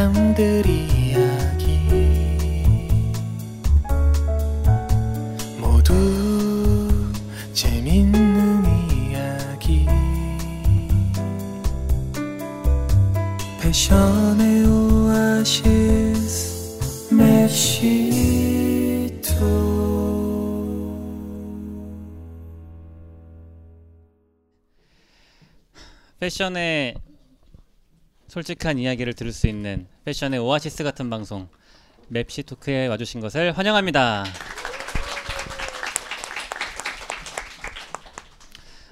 사람들 이야기. 모두 재밌는 이야기. 패션의 오아시스 맵시토. 패션의 솔직한 이야기를 들을 수 있는 패션의 오아시스 같은 방송 맵시 토크에 와주신 것을 환영합니다.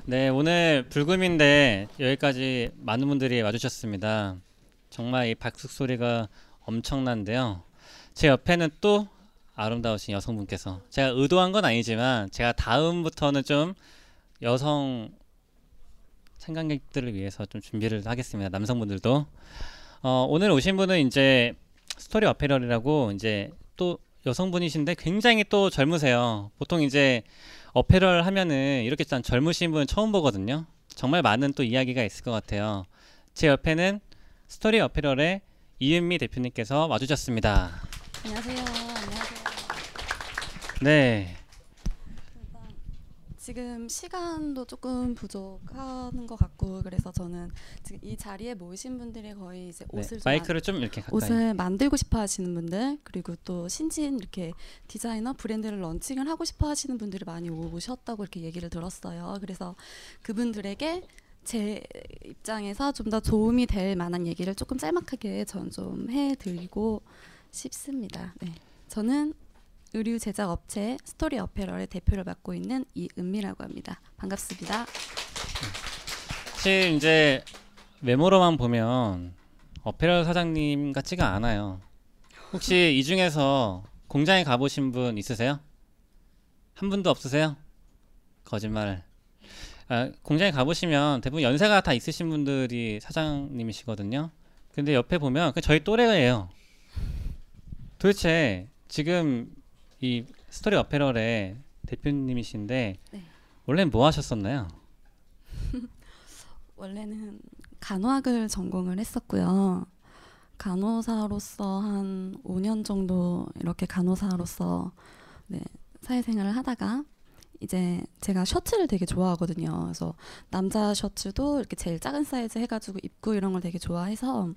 네, 오늘 불금인데 여기까지 많은 분들이 와주셨습니다. 정말 이 박수 소리가 엄청난데요. 제 옆에는 또 아름다우신 여성분께서 제가 의도한 건 아니지만 제가 다음부터는 좀 여성 참관객들을 위해서 좀 준비를 하겠습니다. 남성분들도 어, 오늘 오신 분은 이제 스토리 어페럴이라고 이제 또 여성분이신데 굉장히 또 젊으세요. 보통 이제 apparel 하면은 이렇게 짠 젊으신 분 처음 보거든요. 정말 많은 또 이야기가 있을 것 같아요. 제 옆에는 스토리 어페럴의 이은미 대표님께서 와주셨습니다. 안녕하세요. 안녕하세요. 네, 지금 시간도 조금 부족한 것 같고 그래서 저는 지금 이 자리에 모이신 분들이 거의 이제 네, 옷을 좀 마이크를 좀 이렇게 만, 가까이. 옷을 만들고 싶어 하시는 분들 그리고 또 신진 이렇게 디자이너 브랜드를 런칭을 하고 싶어 하시는 분들이 많이 오셨다고 이렇게 얘기를 들었어요. 그래서 그분들에게 제 입장에서 좀 더 도움이 될 만한 얘기를 조금 짤막하게 전 좀 해드리고 싶습니다. 네. 저는 의류 제작 업체 스토리 어페럴의 대표를 맡고 있는 이은미라고 합니다. 반갑습니다. 사실 이제 외모로만 보면 어페럴 사장님 같지가 않아요. 혹시 이 중에서 공장에 가보신 분 있으세요? 한 분도 없으세요? 거짓말. 아, 공장에 가보시면 대부분 연세가 다 있으신 분들이 사장님이시거든요. 근데 옆에 보면 그 저희 또래예요. 도대체 지금 이 스토리 어페럴의 대표님이신데 네. 원래는 뭐 하셨었나요? 원래는 간호학을 전공을 했었고요. 간호사로서 한 5년 정도 이렇게 간호사로서 네, 사회생활을 하다가 이제 제가 셔츠를 되게 좋아하거든요. 그래서 남자 셔츠도 이렇게 제일 작은 사이즈 해가지고 입고 이런 걸 되게 좋아해서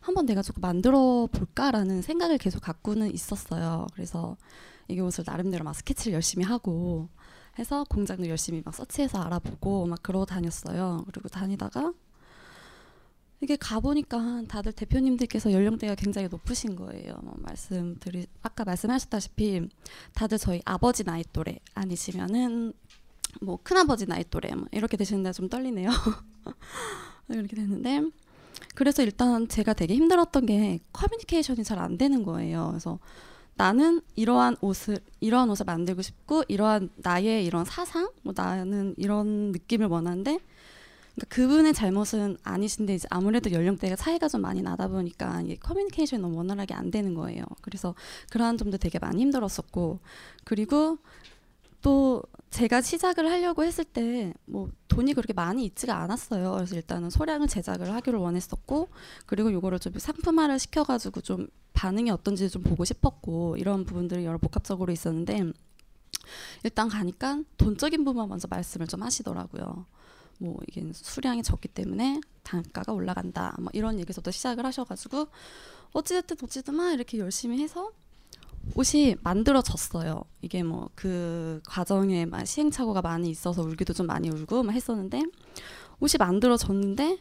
한번 내가 조금 만들어 볼까라는 생각을 계속 갖고는 있었어요. 그래서 이게 옷을 나름대로 막 스케치를 열심히 하고 해서 공장도 열심히 막 서치해서 알아보고 막 그러고 다녔어요. 그리고 다니다가 이게 가보니까 다들 대표님들께서 연령대가 굉장히 높으신 거예요. 뭐 말씀드리 아까 말씀하셨다시피 다들 저희 아버지 나이 또래 아니시면은 뭐 큰아버지 나이 또래 뭐 이렇게 되시는데 좀 떨리네요. 이렇게 됐는데 그래서 일단 제가 되게 힘들었던 게 커뮤니케이션이 잘 안 되는 거예요. 그래서 나는 이러한 옷을 이러한 옷을 만들고 싶고 이러한 나의 이런 사상 뭐 나는 이런 느낌을 원하는데 그러니까 그분의 잘못은 아니신데 이제 아무래도 연령대가 차이가 좀 많이 나다 보니까 이게 커뮤니케이션이 너무 원활하게 안 되는 거예요. 그래서 그러한 점도 되게 많이 힘들었었고 그리고 또 제가 시작을 하려고 했을 때 뭐 돈이 그렇게 많이 있지가 않았어요. 그래서 일단은 소량을 제작을 하기를 원했었고 그리고 요거를 좀 상품화를 시켜가지고 좀 반응이 어떤지 좀 보고 싶었고 이런 부분들이 여러 복합적으로 있었는데 일단 가니까 돈적인 부분만 먼저 말씀을 좀 하시더라고요. 뭐 이게 수량이 적기 때문에 단가가 올라간다. 뭐 이런 얘기서부터 시작을 하셔가지고 어찌됐든 어찌든 막 이렇게 열심히 해서 옷이 만들어졌어요. 이게 뭐 그 과정에 막 시행착오가 많이 있어서 울기도 좀 많이 울고 막 했었는데 옷이 만들어졌는데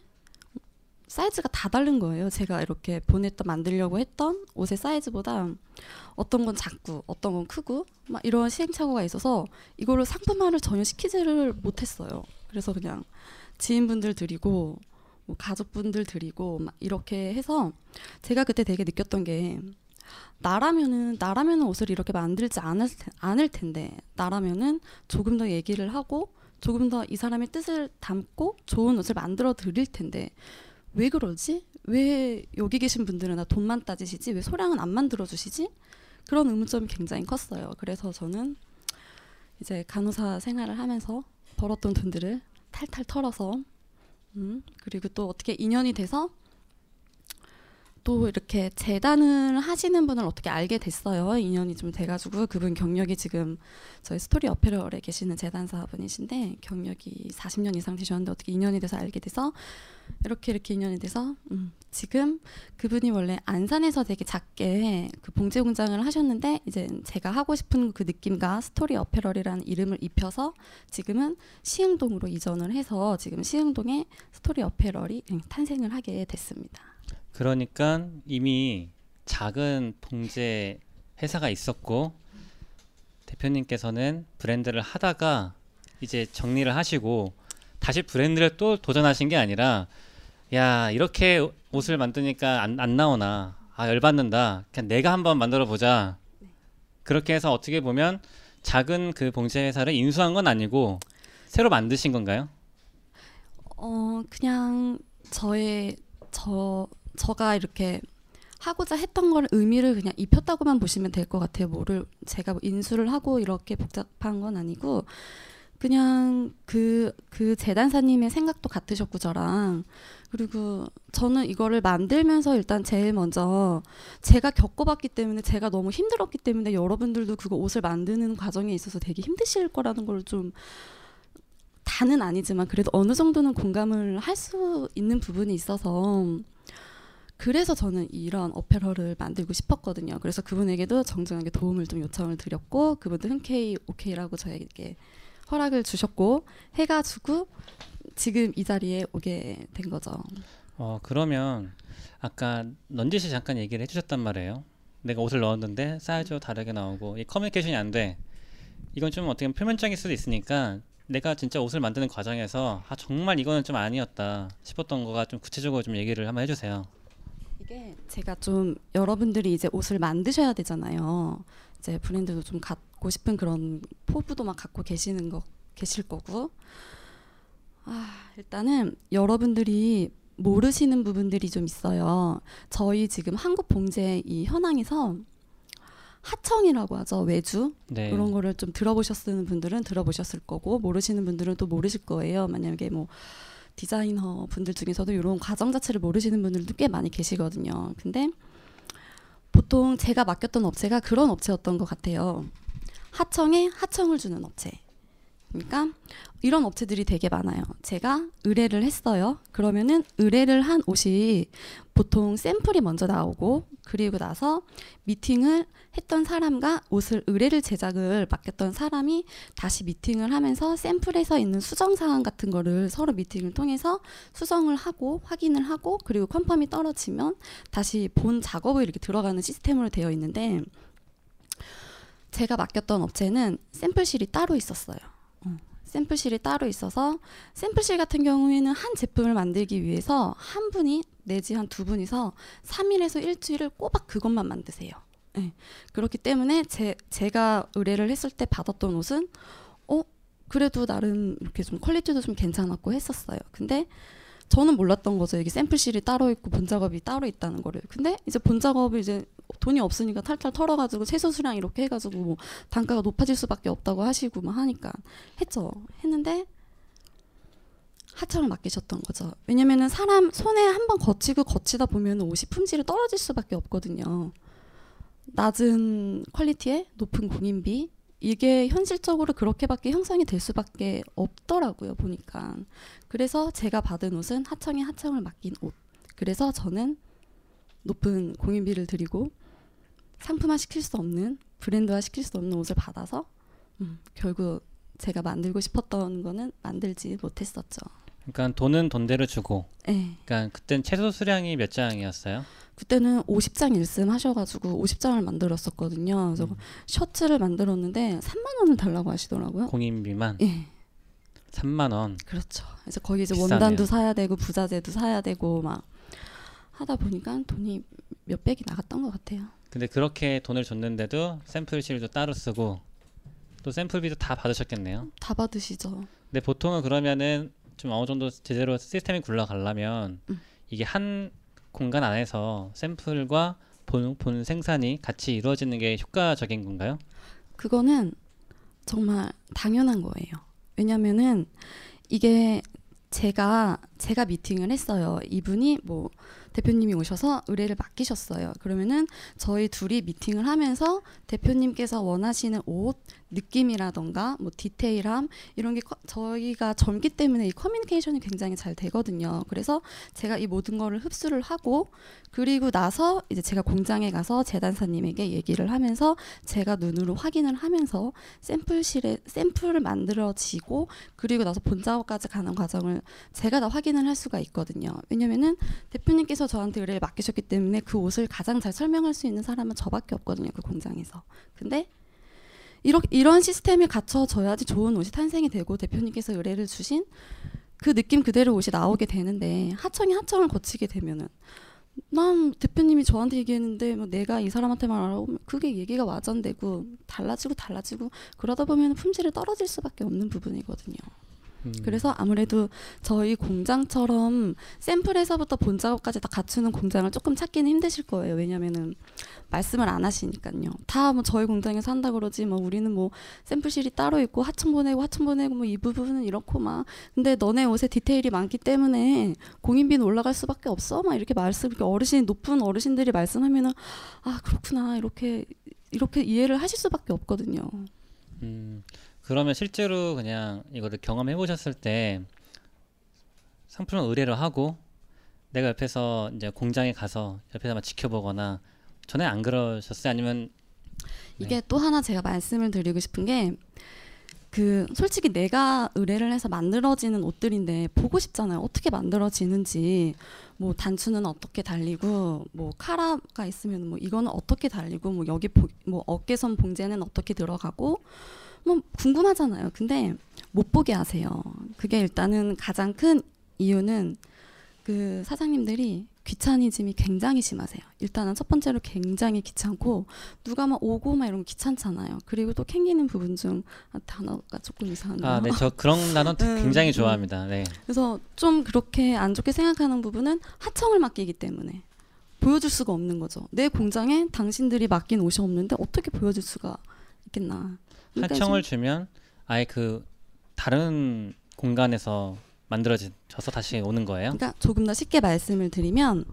사이즈가 다 다른 거예요. 제가 이렇게 보냈던 만들려고 했던 옷의 사이즈보다 어떤 건 작고 어떤 건 크고 막 이런 시행착오가 있어서 이거를 상품화를 전혀 시키지를 못했어요. 그래서 그냥 지인분들 드리고 뭐 가족분들 드리고 막 이렇게 해서 제가 그때 되게 느꼈던 게 나라면은 나라면은 옷을 이렇게 만들지 않을, 텐- 않을 텐데 나라면은 조금 더 얘기를 하고 조금 더 이 사람의 뜻을 담고 좋은 옷을 만들어 드릴 텐데 왜 그러지? 왜 여기 계신 분들은 나 돈만 따지시지? 왜 소량은 안 만들어 주시지? 그런 의문점이 굉장히 컸어요. 그래서 저는 이제 간호사 생활을 하면서 벌었던 돈들을 탈탈 털어서 음, 그리고 또 어떻게 인연이 돼서 또 이렇게 재단을 하시는 분을 어떻게 알게 됐어요. 인연이 좀 돼가지고 그분 경력이 지금 저희 스토리 어페럴에 계시는 재단사분이신데 경력이 40년 이상 되셨는데 어떻게 인연이 돼서 알게 돼서 이렇게 이렇게 인연이 돼서 음, 지금 그분이 원래 안산에서 되게 작게 그 봉제 공장을 하셨는데 이제 제가 하고 싶은 그 느낌과 스토리 어페럴이라는 이름을 입혀서 지금은 시흥동으로 이전을 해서 지금 시흥동에 스토리 어페럴이 탄생을 하게 됐습니다. 그러니까 이미 작은 봉제 회사가 있었고 대표님께서는 브랜드를 하다가 이제 정리를 하시고 다시 브랜드를 또 도전하신 게 아니라 야 이렇게 옷을 만드니까 안, 안 나오나? 아 열받는다. 그냥 내가 한번 만들어 보자. 그렇게 해서 어떻게 보면 작은 그 봉제 회사를 인수한 건 아니고 새로 만드신 건가요? 어 그냥 저의 저 저가 이렇게 하고자 했던 걸 의미를 그냥 입혔다고만 보시면 될 것 같아요. 뭐를 제가 뭐 인수를 하고 이렇게 복잡한 건 아니고 그냥 그, 그 재단사님의 생각도 같으셨고 저랑 그리고 저는 이거를 만들면서 일단 제일 먼저 제가 겪어봤기 때문에 제가 너무 힘들었기 때문에 여러분들도 그거 옷을 만드는 과정에 있어서 되게 힘드실 거라는 걸 좀 다는 아니지만 그래도 어느 정도는 공감을 할 수 있는 부분이 있어서 그래서 저는 이런 어페럴을 만들고 싶었거든요. 그래서 그분에게도 정중하게 도움을 좀 요청을 드렸고 그분도 흔쾌히 오케이라고 저에게 허락을 주셨고 해가지고 지금 이 자리에 오게 된 거죠. 어 그러면 아까 넌지 씨 잠깐 얘기를 해주셨단 말이에요. 내가 옷을 넣었는데 사이즈가 다르게 나오고 이 커뮤니케이션이 안 돼. 이건 좀 어떻게 보면 표면적일 수도 있으니까 내가 진짜 옷을 만드는 과정에서 아 정말 이거는 좀 아니었다 싶었던 거가 좀 구체적으로 좀 얘기를 한번 해주세요. 이게 제가 좀 여러분들이 이제 옷을 만드셔야 되잖아요. 이제 브랜드도 좀 갖고 싶은 그런 포부도 막 갖고 계시는 거 계실 거고. 아, 일단은 여러분들이 모르시는 부분들이 좀 있어요. 저희 지금 한국 봉제 이 현황에서 하청이라고 하죠. 외주. 네. 그런 거를 좀 들어보셨는 분들은 들어보셨을 거고 모르시는 분들은 또 모르실 거예요. 만약에 뭐 디자이너 분들 중에서도 이런 과정 자체를 모르시는 분들도 꽤 많이 계시거든요. 근데 보통 제가 맡겼던 업체가 그런 업체였던 것 같아요. 하청에 하청을 주는 업체. 그러니까 이런 업체들이 되게 많아요. 제가 의뢰를 했어요. 그러면은 의뢰를 한 옷이 보통 샘플이 먼저 나오고 그리고 나서 미팅을 했던 사람과 옷을 의뢰를 제작을 맡겼던 사람이 다시 미팅을 하면서 샘플에서 있는 수정 사항 같은 거를 서로 미팅을 통해서 수정을 하고 확인을 하고 그리고 confirm이 떨어지면 다시 본 작업을 이렇게 들어가는 시스템으로 되어 있는데 제가 맡겼던 업체는 샘플실이 따로 있었어요. 어, 샘플실이 따로 있어서 샘플실 같은 경우에는 한 제품을 만들기 위해서 한 분이 내지 한 두 분이서 3일에서 일주일을 꼬박 그것만 만드세요. 네. 그렇기 때문에 제, 제가 의뢰를 했을 때 받았던 옷은 어 그래도 나름 이렇게 좀 quality도 좀 괜찮았고 했었어요. 근데 저는 몰랐던 거죠. 여기 샘플실이 따로 있고 본 작업이 따로 있다는 거를. 근데 이제 본 작업을 이제 돈이 없으니까 탈탈 털어가지고 최소 수량 이렇게 해가지고 뭐 단가가 높아질 수밖에 없다고 하시고 막 하니까 했죠. 했는데 하청을 맡기셨던 거죠. 왜냐면은 사람 손에 한 번 거치고 거치다 보면 옷이 품질이 떨어질 수밖에 없거든요. 낮은 quality에 높은 공임비 이게 현실적으로 그렇게밖에 형성이 될 수밖에 없더라고요 보니까 그래서 제가 받은 옷은 하청에 하청을 맡긴 옷 그래서 저는 높은 공인비를 드리고 상품화 시킬 수 없는 브랜드화 시킬 수 없는 옷을 받아서 음, 결국 제가 만들고 싶었던 거는 만들지 못했었죠. 그러니까 돈은 돈대로 주고. 네. 그러니까 그땐 최소 수량이 몇 장이었어요? 그때는 50장 일씀 하셔가지고 50장을 만들었었거든요. 그래서 음. 셔츠를 만들었는데 3만 원을 달라고 하시더라고요. 공인비만 예, 3만 원. 그렇죠. 그래서 거기 이제 비싸네요. 원단도 사야 되고 부자재도 사야 되고 막 하다 보니까 돈이 몇 백이 나갔던 것 같아요. 근데 그렇게 돈을 줬는데도 샘플 실도 따로 쓰고 또 샘플비도 다 받으셨겠네요. 다 받으시죠. 근데 보통은 그러면은 좀 어느 정도 제대로 시스템이 굴러가려면 음. 이게 한 공간 안에서 샘플과 본, 본 생산이 같이 이루어지는 게 효과적인 건가요? 그거는 정말 당연한 거예요. 왜냐면은 이게 제가 제가 미팅을 했어요. 이분이 뭐 대표님이 오셔서 의뢰를 맡기셨어요. 그러면은 저희 둘이 미팅을 하면서 대표님께서 원하시는 옷 느낌이라던가 뭐 디테일함 이런 게 커- 저희가 젊기 때문에 이 커뮤니케이션이 굉장히 잘 되거든요. 그래서 제가 이 모든 거를 흡수를 하고 그리고 나서 이제 제가 공장에 가서 재단사님에게 얘기를 하면서 제가 눈으로 확인을 하면서 샘플실에 샘플을 만들어지고 그리고 나서 본 작업까지 가는 과정을 제가 다 확인을 할 수가 있거든요. 왜냐면은 대표님께서 저한테 의뢰를 맡기셨기 때문에 그 옷을 가장 잘 설명할 수 있는 사람은 저밖에 없거든요. 그 공장에서. 근데 이런 이런 시스템이 갖춰져야지 좋은 옷이 탄생이 되고 대표님께서 의뢰를 주신 그 느낌 그대로 옷이 나오게 되는데 하청이 하청을 거치게 되면은 난 대표님이 저한테 얘기했는데 뭐 내가 이 사람한테만 알아보면 그게 얘기가 와전되고 달라지고 달라지고 그러다 보면 품질이 떨어질 수밖에 없는 부분이거든요. 음. 그래서 아무래도 저희 공장처럼 샘플에서부터 본 작업까지 다 갖추는 공장을 조금 찾기는 힘드실 거예요. 왜냐면은 말씀을 안 하시니까요. 다 뭐 저희 공장에서 한다 그러지 뭐 우리는 뭐 샘플실이 따로 있고 하청 보내고 하청 보내고 뭐 이 부분은 이렇고 막 근데 너네 옷에 디테일이 많기 때문에 공인비는 올라갈 수밖에 없어 막 이렇게 말씀 이렇게 어르신 높은 어르신들이 말씀하면은 아 그렇구나 이렇게 이렇게 이해를 하실 수밖에 없거든요. 음, 그러면 실제로 그냥 이거를 경험해 보셨을 때 상품을 의뢰를 하고 내가 옆에서 이제 공장에 가서 옆에서만 지켜보거나 전에 안 그러셨어요? 아니면 이게 또 하나 제가 말씀을 드리고 싶은 게 그 솔직히 내가 의뢰를 해서 만들어지는 옷들인데 보고 싶잖아요. 어떻게 만들어지는지 뭐 단추는 어떻게 달리고 뭐 카라가 있으면 뭐 이거는 어떻게 달리고 뭐 여기 보, 뭐 어깨선 봉제는 어떻게 들어가고 뭐 궁금하잖아요. 근데 못 보게 하세요. 그게 일단은 가장 큰 이유는 그 사장님들이 귀차니즘이 굉장히 심하세요. 일단은 첫 번째로 굉장히 귀찮고 누가 막 오고 막 이런 거 귀찮잖아요. 그리고 또 캥기는 부분 중 아, 단어가 조금 이상한데요. 아, 네, 저 그런 단어 음, 굉장히 음. 좋아합니다. 네. 그래서 좀 그렇게 안 좋게 생각하는 부분은 하청을 맡기기 때문에 보여줄 수가 없는 거죠. 내 공장에 당신들이 맡긴 옷이 없는데 어떻게 보여줄 수가 있겠나. 좀- 주면 아예 그 다른 공간에서 만들어져서 다시 오는 거예요? 그러니까 조금 더 쉽게 말씀을 드리면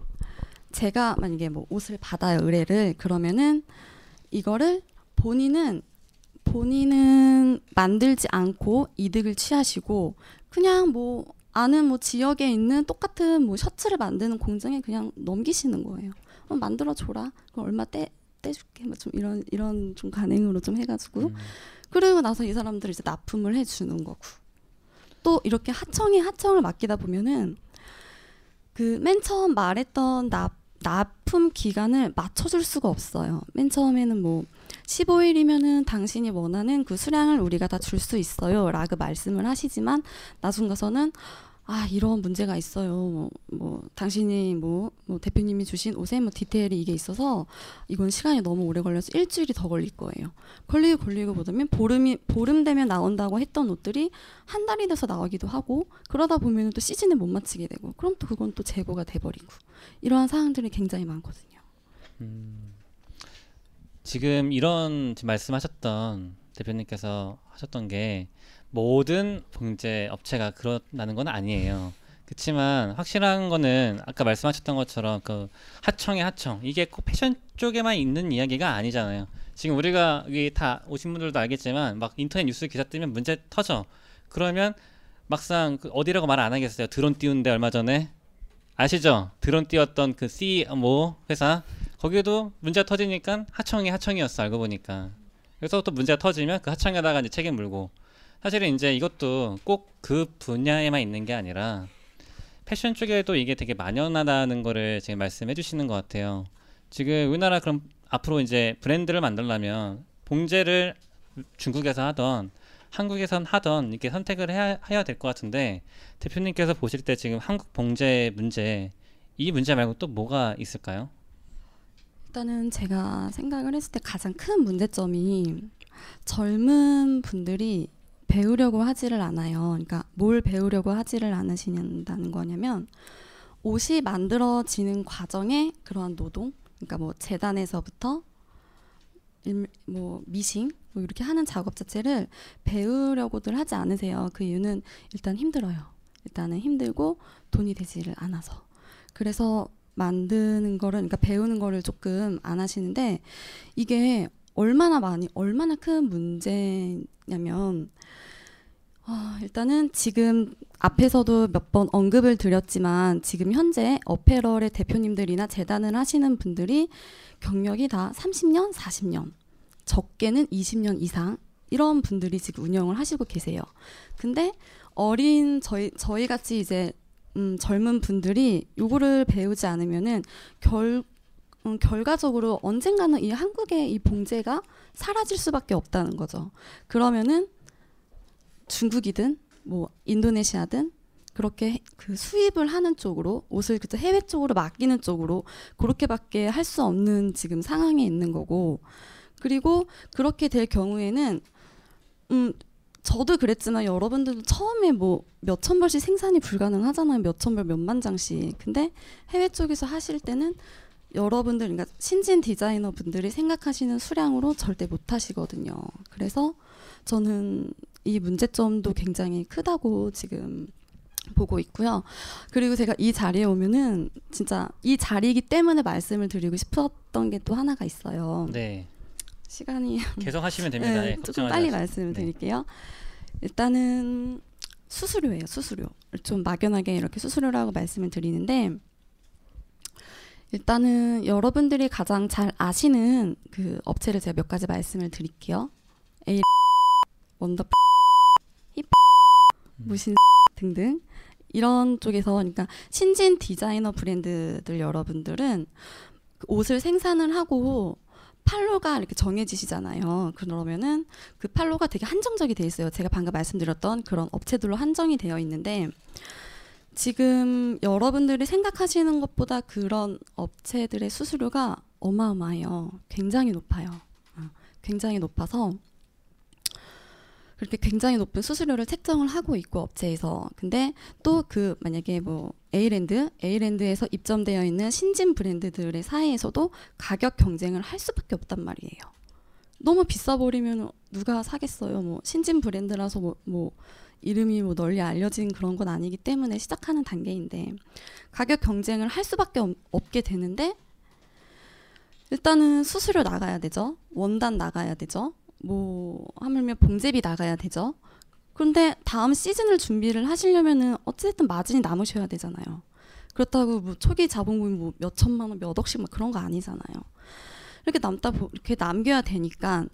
제가 만약에 뭐 옷을 받아요 의뢰를 그러면은 이거를 본인은 본인은 만들지 않고 이득을 취하시고 그냥 뭐 아는 뭐 지역에 있는 똑같은 뭐 셔츠를 만드는 공장에 그냥 넘기시는 거예요. 어, 만들어 줘라. 그럼 얼마 떼 떼줄게. 뭐좀 이런 이런 좀 간행으로 좀 해가지고 음. 그리고 나서 이 사람들 이제 납품을 해주는 거고 또 이렇게 하청에 하청을 맡기다 보면은 그 맨 처음 말했던 납 납품 기간을 맞춰줄 수가 없어요. 맨 처음에는 뭐 15일이면은 당신이 원하는 그 수량을 우리가 다 줄 수 있어요. 라고 말씀을 하시지만 나중 가서는 아 이런 문제가 있어요. 뭐, 뭐 당신이 뭐, 뭐 대표님이 주신 옷에 뭐 디테일이 이게 있어서 이건 시간이 너무 오래 걸려서 일주일이 더 걸릴 거예요. 걸리고 걸리고 보다면 보름이 보름 되면 나온다고 했던 옷들이 한 달이 돼서 나오기도 하고 그러다 보면 또 시즌에 못 맞추게 되고 그럼 또 그건 또 재고가 돼버리고 이러한 사항들이 굉장히 많거든요. 지금 이런 지금 말씀하셨던 대표님께서 하셨던 게 모든 봉제 업체가 그런다는 건 아니에요. 그렇지만 확실한 거는 아까 말씀하셨던 것처럼 그 하청의 하청 이게 꼭 패션 쪽에만 있는 이야기가 아니잖아요. 지금 우리가 여기 다 오신 분들도 알겠지만 막 인터넷 뉴스 기사 뜨면 문제 터져. 그러면 막상 그 어디라고 말 안 하겠어요. 드론 띄운데 얼마 전에 아시죠? 드론 띄웠던 그 C 뭐 회사 거기에도 문제가 터지니까 하청이 하청이었어 알고 보니까 그래서 또 문제가 터지면 그 하청에다가 이제 책임 물고 사실은 이제 이것도 꼭 그 분야에만 있는 게 아니라 패션 쪽에도 이게 되게 만연하다는 거를 지금 말씀해 주시는 것 같아요 지금 우리나라 그럼 앞으로 이제 브랜드를 만들려면 봉제를 중국에서 하던 한국에선 하던 이렇게 선택을 해야, 해야 될 것 같은데 대표님께서 보실 때 지금 한국 봉제 문제 이 문제 말고 또 뭐가 있을까요? 일단은 제가 생각을 했을 때 가장 큰 문제점이 젊은 분들이 배우려고 하지를 않아요. 그러니까 뭘 배우려고 하지를 않으시는다는 거냐면 옷이 만들어지는 과정에 그러한 노동, 그러니까 뭐 재단에서부터 일, 뭐 미싱 뭐 이렇게 하는 작업 자체를 배우려고들 하지 않으세요. 그 이유는 일단 힘들어요. 일단은 힘들고 돈이 되지를 않아서. 그래서 만드는 거를 그러니까 배우는 거를 조금 안 하시는데 이게 얼마나 많이 얼마나 큰 문제냐면 아, 일단은 지금 앞에서도 몇 번 언급을 드렸지만 지금 현재 어페럴의 대표님들이나 재단을 하시는 분들이 경력이 다 30년, 40년, 적게는 20년 이상 이런 분들이 지금 운영을 하시고 계세요. 근데 어린 저희 저희 같이 이제 음, 젊은 분들이 요거를 배우지 않으면은 결 음, 결과적으로 언젠가는 이 한국의 이 봉제가 사라질 수밖에 없다는 거죠. 그러면은 중국이든 뭐 인도네시아든 그렇게 그 수입을 하는 쪽으로 옷을 그저 해외 쪽으로 맡기는 쪽으로 그렇게밖에 할 수 없는 지금 상황에 있는 거고. 그리고 그렇게 될 경우에는 음 저도 그랬지만 여러분들도 처음에 뭐 몇천 벌씩 생산이 불가능하잖아요. 몇천 벌 몇만 장씩. 근데 해외 쪽에서 하실 때는 여러분들 그러니까 신진 디자이너 분들이 생각하시는 수량으로 절대 못 하시거든요 그래서 저는 이 문제점도 굉장히 크다고 지금 보고 있고요. 그리고 제가 이 자리에 오면은 진짜 이 자리이기 때문에 말씀을 드리고 싶었던 게 또 하나가 있어요. 네. 시간이 계속 하시면 됩니다. 네, 네, 조금 빨리. 말씀을 네. 드릴게요. 일단은 수수료예요. 수수료. 좀 막연하게 이렇게 수수료라고 말씀을 드리는데 일단은 여러분들이 가장 잘 아시는 그 업체를 제가 몇 가지 말씀을 드릴게요. A 원더 힙 무신 등등 이런 쪽에서 그러니까 신진 디자이너 브랜드들 여러분들은 그 옷을 생산을 하고 판로가 이렇게 정해지시잖아요. 그러면은 그 판로가 되게 한정적이 돼 있어요. 제가 방금 말씀드렸던 그런 업체들로 한정이 되어 있는데 지금 여러분들이 생각하시는 것보다 그런 업체들의 수수료가 어마어마해요. 굉장히 높아요. 어, 굉장히 높아서 그렇게 굉장히 높은 수수료를 책정을 하고 있고 업체에서 근데 또 그 만약에 뭐 A랜드, A랜드에서 입점되어 있는 신진 브랜드들의 사이에서도 가격 경쟁을 할 수밖에 없단 말이에요. 너무 비싸 버리면 누가 사겠어요. 뭐 신진 브랜드라서 뭐, 뭐 이름이 뭐 널리 알려진 그런 건 아니기 때문에 시작하는 단계인데 가격 경쟁을 할 수밖에 없, 없게 되는데 일단은 수수료 나가야 되죠. 원단 나가야 되죠. 뭐 하물며 봉제비 나가야 되죠. 그런데 다음 시즌을 준비를 하시려면은 어쨌든 마진이 남으셔야 되잖아요. 그렇다고 뭐 초기 자본금이 뭐 몇 천만 원, 몇 억씩 막 그런 거 아니잖아요. 이렇게 남다 보, 이렇게 남겨야 되니까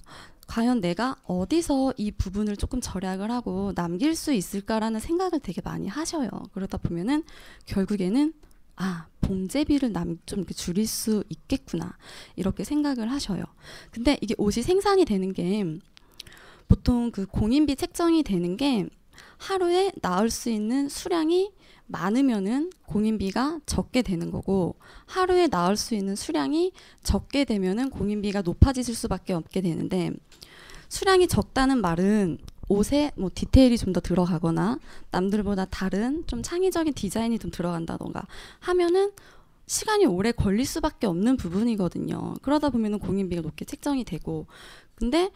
과연 내가 어디서 이 부분을 조금 절약을 하고 남길 수 있을까라는 생각을 되게 많이 하셔요. 그러다 보면은 결국에는 아 봉제비를 남 좀 이렇게 줄일 수 있겠구나 이렇게 생각을 하셔요. 근데 이게 옷이 생산이 되는 게 보통 그 공인비 책정이 되는 게 하루에 나올 수 있는 수량이 많으면은 공인비가 적게 되는 거고 하루에 나올 수 있는 수량이 적게 되면은 공인비가 높아질 수밖에 없게 되는데 수량이 적다는 말은 옷에 뭐 디테일이 좀 더 들어가거나 남들보다 다른 좀 창의적인 디자인이 좀 들어간다던가 하면은 시간이 오래 걸릴 수밖에 없는 부분이거든요. 그러다 보면은 공인비가 높게 책정이 되고 근데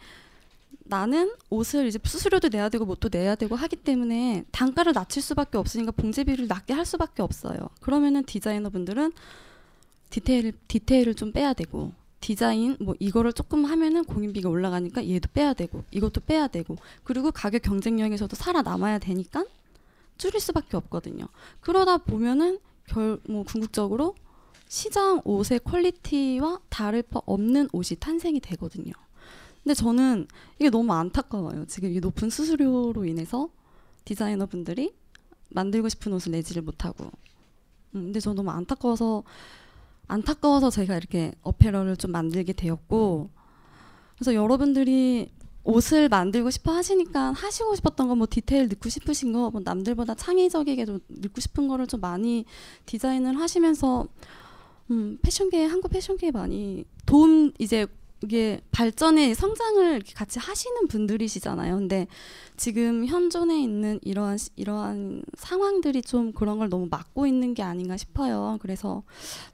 나는 옷을 이제 수수료도 내야 되고 뭣도 내야 되고 하기 때문에 단가를 낮출 수밖에 없으니까 봉제비를 낮게 할 수밖에 없어요. 그러면은 디자이너분들은 디테일 디테일을 좀 빼야 되고 디자인 뭐 이거를 조금 하면은 공인비가 올라가니까 얘도 빼야 되고 이것도 빼야 되고 그리고 가격 경쟁력에서도 살아남아야 되니까 줄일 수밖에 없거든요. 그러다 보면은 결 뭐 궁극적으로 시장 옷의 퀄리티와 다를 바 없는 옷이 탄생이 되거든요. 근데 저는 이게 너무 안타까워요. 지금 이 높은 수수료로 인해서 디자이너분들이 만들고 싶은 옷을 내지를 못하고. 음, 근데 저 너무 안타까워서 안타까워서 제가 이렇게 어페럴을 좀 만들게 되었고 그래서 여러분들이 옷을 만들고 싶어 하시니까 하시고 싶었던 거 뭐 디테일 넣고 싶으신 거 뭐 남들보다 창의적이게 좀 넣고 싶은 거를 좀 많이 디자인을 하시면서 음, 패션계 한국 패션계에 많이 도움 이제 이게 발전의 성장을 같이 하시는 분들이시잖아요. 근데 지금 현존에 있는 이러한 시- 이러한 상황들이 좀 그런 걸 너무 막고 있는 게 아닌가 싶어요. 그래서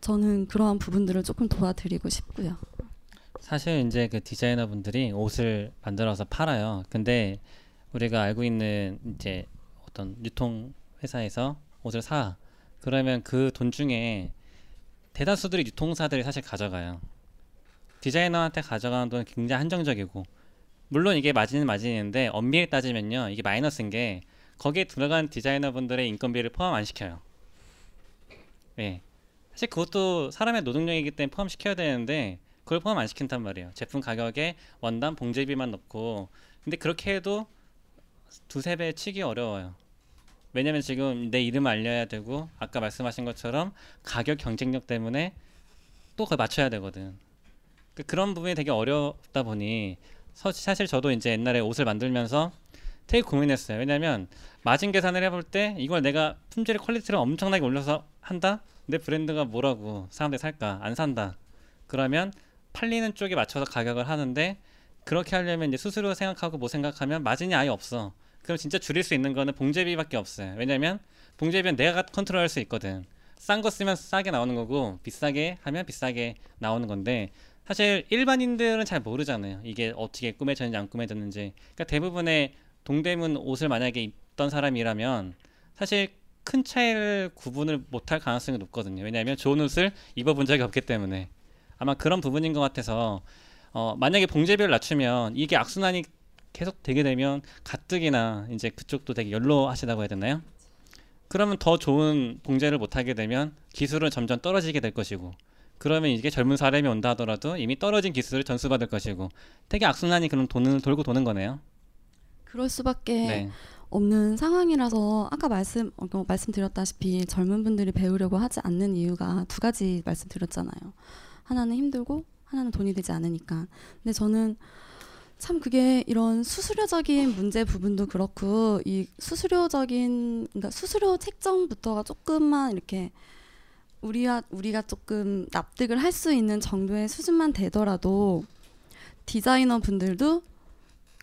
저는 그러한 부분들을 조금 도와드리고 싶고요. 사실 이제 그 디자이너 분들이 옷을 만들어서 팔아요. 근데 우리가 알고 있는 이제 어떤 유통 회사에서 옷을 사. 그러면 그 돈 중에 대다수들이 유통사들이 사실 가져가요. 디자이너한테 가져가는 돈은 굉장히 한정적이고 물론 이게 마진은 마진인데 엄밀히 따지면요 이게 마이너스인 게 거기에 들어간 디자이너분들의 인건비를 포함 안 시켜요. 예. 사실 그것도 사람의 노동력이기 때문에 포함시켜야 되는데 그걸 포함 안 시킨단 말이에요. 제품 가격에 원단 봉제비만 넣고 근데 그렇게 해도 두세 배 치기 어려워요. 왜냐면 지금 내 이름 알려야 되고 아까 말씀하신 것처럼 가격 경쟁력 때문에 또 그걸 맞춰야 되거든. 그 그런 부분이 되게 어렵다 보니 서- 사실 저도 이제 옛날에 옷을 만들면서 되게 고민했어요. 왜냐면 마진 계산을 해볼 때 이걸 내가 품질의 quality를 엄청나게 올려서 한다? 내 브랜드가 뭐라고 사람들이 살까? 안 산다. 그러면 팔리는 쪽에 맞춰서 가격을 하는데 그렇게 하려면 이제 수수료 생각하고 뭐 생각하면 마진이 아예 없어. 그럼 진짜 줄일 수 있는 거는 봉제비밖에 없어요. 왜냐면 봉제비는 내가 컨트롤할 수 있거든. 싼 거 쓰면 싸게 나오는 거고 비싸게 하면 비싸게 나오는 건데 사실 일반인들은 잘 모르잖아요. 이게 어떻게 꾸며졌는지 안 꾸며졌는지. 그러니까 대부분의 동대문 옷을 만약에 입던 사람이라면 사실 큰 차이를 구분을 못할 가능성이 높거든요. 왜냐하면 좋은 옷을 입어본 적이 없기 때문에 아마 그런 부분인 것 같아서 어, 만약에 봉제비를 낮추면 이게 악순환이 계속 되게 되면 가뜩이나 이제 그쪽도 되게 연로하시다고 해야 되나요? 그러면 더 좋은 봉제를 못 하게 되면 기술은 점점 떨어지게 될 것이고 그러면 이게 젊은 사람이 온다 하더라도 이미 떨어진 기술을 전수받을 것이고 되게 악순환이 그럼 돈을 돌고 도는 거네요. 그럴 수밖에 네. 없는 상황이라서 아까 말씀 어, 말씀드렸다시피 젊은 분들이 배우려고 하지 않는 이유가 두 가지 말씀드렸잖아요. 하나는 힘들고 하나는 돈이 되지 않으니까. 근데 저는 참 그게 이런 수수료적인 문제 부분도 그렇고 이 수수료적인 그러니까 수수료 책정부터가 조금만 이렇게 우리가 우리가 조금 납득을 할 수 있는 정도의 수준만 되더라도 디자이너 분들도